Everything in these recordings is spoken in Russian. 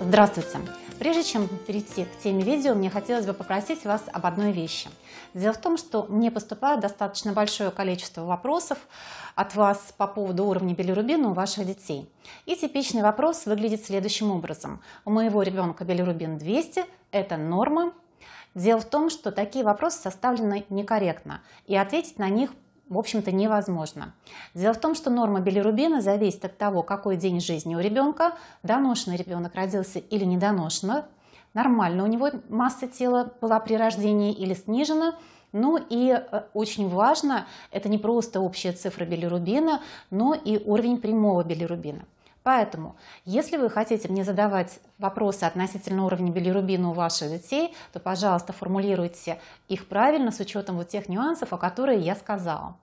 Здравствуйте! Прежде чем перейти к теме видео, мне хотелось бы попросить вас об одной вещи. Дело в том, что мне поступает достаточно большое количество вопросов от вас по поводу уровня билирубина у ваших детей. И типичный вопрос выглядит следующим образом. У моего ребенка билирубин 200, это норма. Дело в том, что такие вопросы составлены некорректно, и ответить на них в общем-то невозможно. Дело в том, что норма билирубина зависит от того, какой день жизни у ребенка, доношенный ребенок родился или недоношенно, нормально у него масса тела была при рождении или снижена, ну и э, очень важно, это не просто общая цифра билирубина, но и уровень прямого билирубина. Поэтому, если вы хотите мне задавать вопросы относительно уровня билирубина у ваших детей, то, пожалуйста, формулируйте их правильно с учетом вот тех нюансов, о которых я сказала.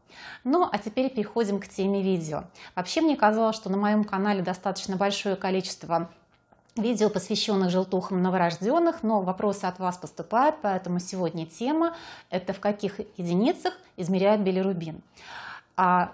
Ну, а теперь переходим к теме видео. Вообще, мне казалось, что на моем канале достаточно большое количество видео, посвященных желтухам новорожденных, но вопросы от вас поступают, поэтому сегодня тема – это в каких единицах измеряют билирубин. А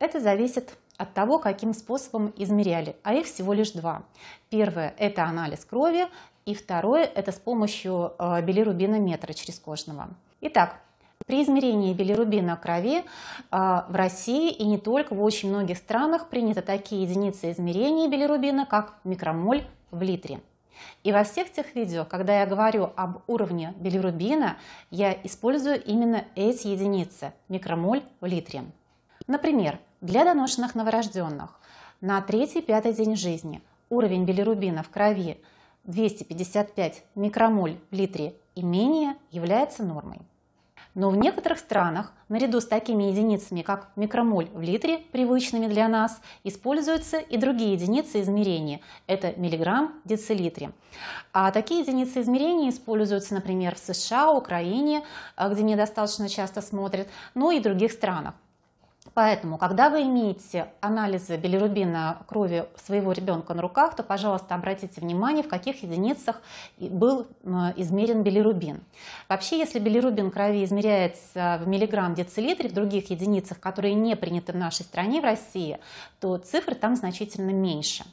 это зависит от того, каким способом измеряли, а их всего лишь два. Первое – это анализ крови, и второе – это с помощью э, билирубинометра черезкожного. Итак, при измерении билирубина крови э, в России и не только в очень многих странах приняты такие единицы измерения билирубина, как микромоль в литре. И во всех тех видео, когда я говорю об уровне билирубина, я использую именно эти единицы – микромоль в литре. Например, для доношенных новорожденных на 3-5 день жизни уровень билирубина в крови 255 микромоль в литре и менее является нормой. Но в некоторых странах, наряду с такими единицами, как микромоль в литре, привычными для нас, используются и другие единицы измерения. Это миллиграмм в децилитре. А такие единицы измерения используются, например, в США, Украине, где мне достаточно часто смотрят, но и в других странах. Поэтому, когда вы имеете анализы билирубина крови своего ребенка на руках, то, пожалуйста, обратите внимание, в каких единицах был измерен билирубин. Вообще, если билирубин крови измеряется в миллиграмм децилитре, в других единицах, которые не приняты в нашей стране, в России, то цифры там значительно меньше.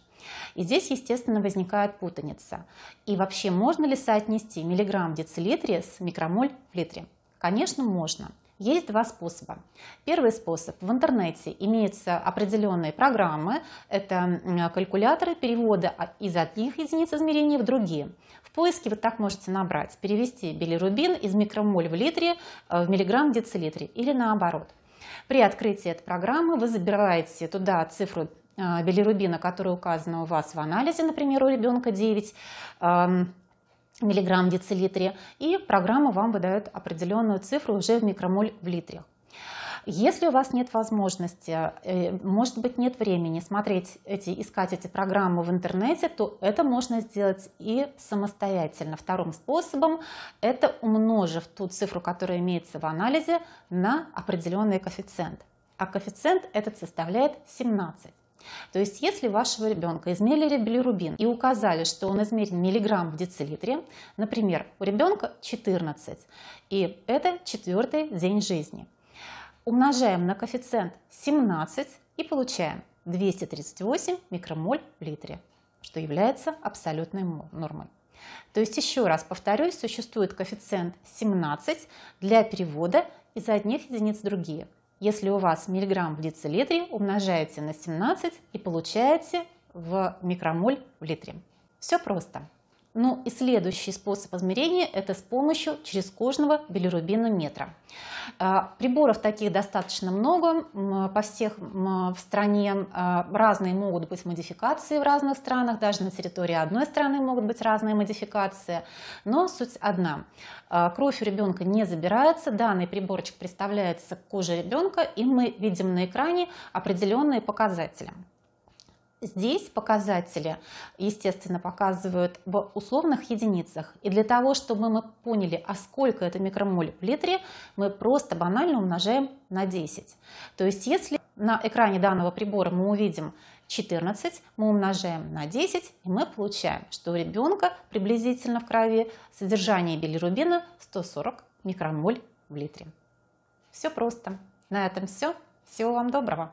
И здесь, естественно, возникает путаница. И вообще, можно ли соотнести миллиграмм в децилитре с микромоль в литре? Конечно, можно. Есть два способа. Первый способ. В интернете имеются определенные программы. Это калькуляторы перевода из одних единиц измерения в другие. В поиске вы так можете набрать, перевести билирубин из микромоль в литре э, в миллиграмм в децилитре или наоборот. При открытии этой программы вы забираете туда цифру э, билирубина, которая указана у вас в анализе, например, у ребенка 9 миллиграмм в децилитре, и программа вам выдает определенную цифру уже в микромоль в литре. Если у вас нет возможности, э, может быть нет времени смотреть эти, искать эти программы в интернете, то это можно сделать и самостоятельно. Вторым способом это умножив ту цифру, которая имеется в анализе, на определенный коэффициент. А коэффициент этот составляет 17. То есть, если вашего ребенка измерили билирубин и указали, что он измерен миллиграмм в децилитре, например, у ребенка 14, и это четвертый день жизни, умножаем на коэффициент 17 и получаем 238 микромоль в литре, что является абсолютной нормой. То есть, еще раз повторюсь, существует коэффициент 17 для перевода из одних единиц в другие. Если у вас миллиграмм в децилитре, умножаете на 17 и получаете в микромоль в литре. Все просто. Ну и следующий способ измерения – это с помощью черезкожного билирубинометра. А, приборов таких достаточно много по всех в стране. А, разные могут быть модификации в разных странах, даже на территории одной страны могут быть разные модификации. Но суть одна. А, кровь у ребенка не забирается, данный приборчик представляется к коже ребенка, и мы видим на экране определенные показатели. Здесь показатели, естественно, показывают в условных единицах. И для того, чтобы мы поняли, а сколько это микромоль в литре, мы просто банально умножаем на 10. То есть, если на экране данного прибора мы увидим 14, мы умножаем на 10, и мы получаем, что у ребенка приблизительно в крови содержание билирубина 140 микромоль в литре. Все просто. На этом все. Всего вам доброго.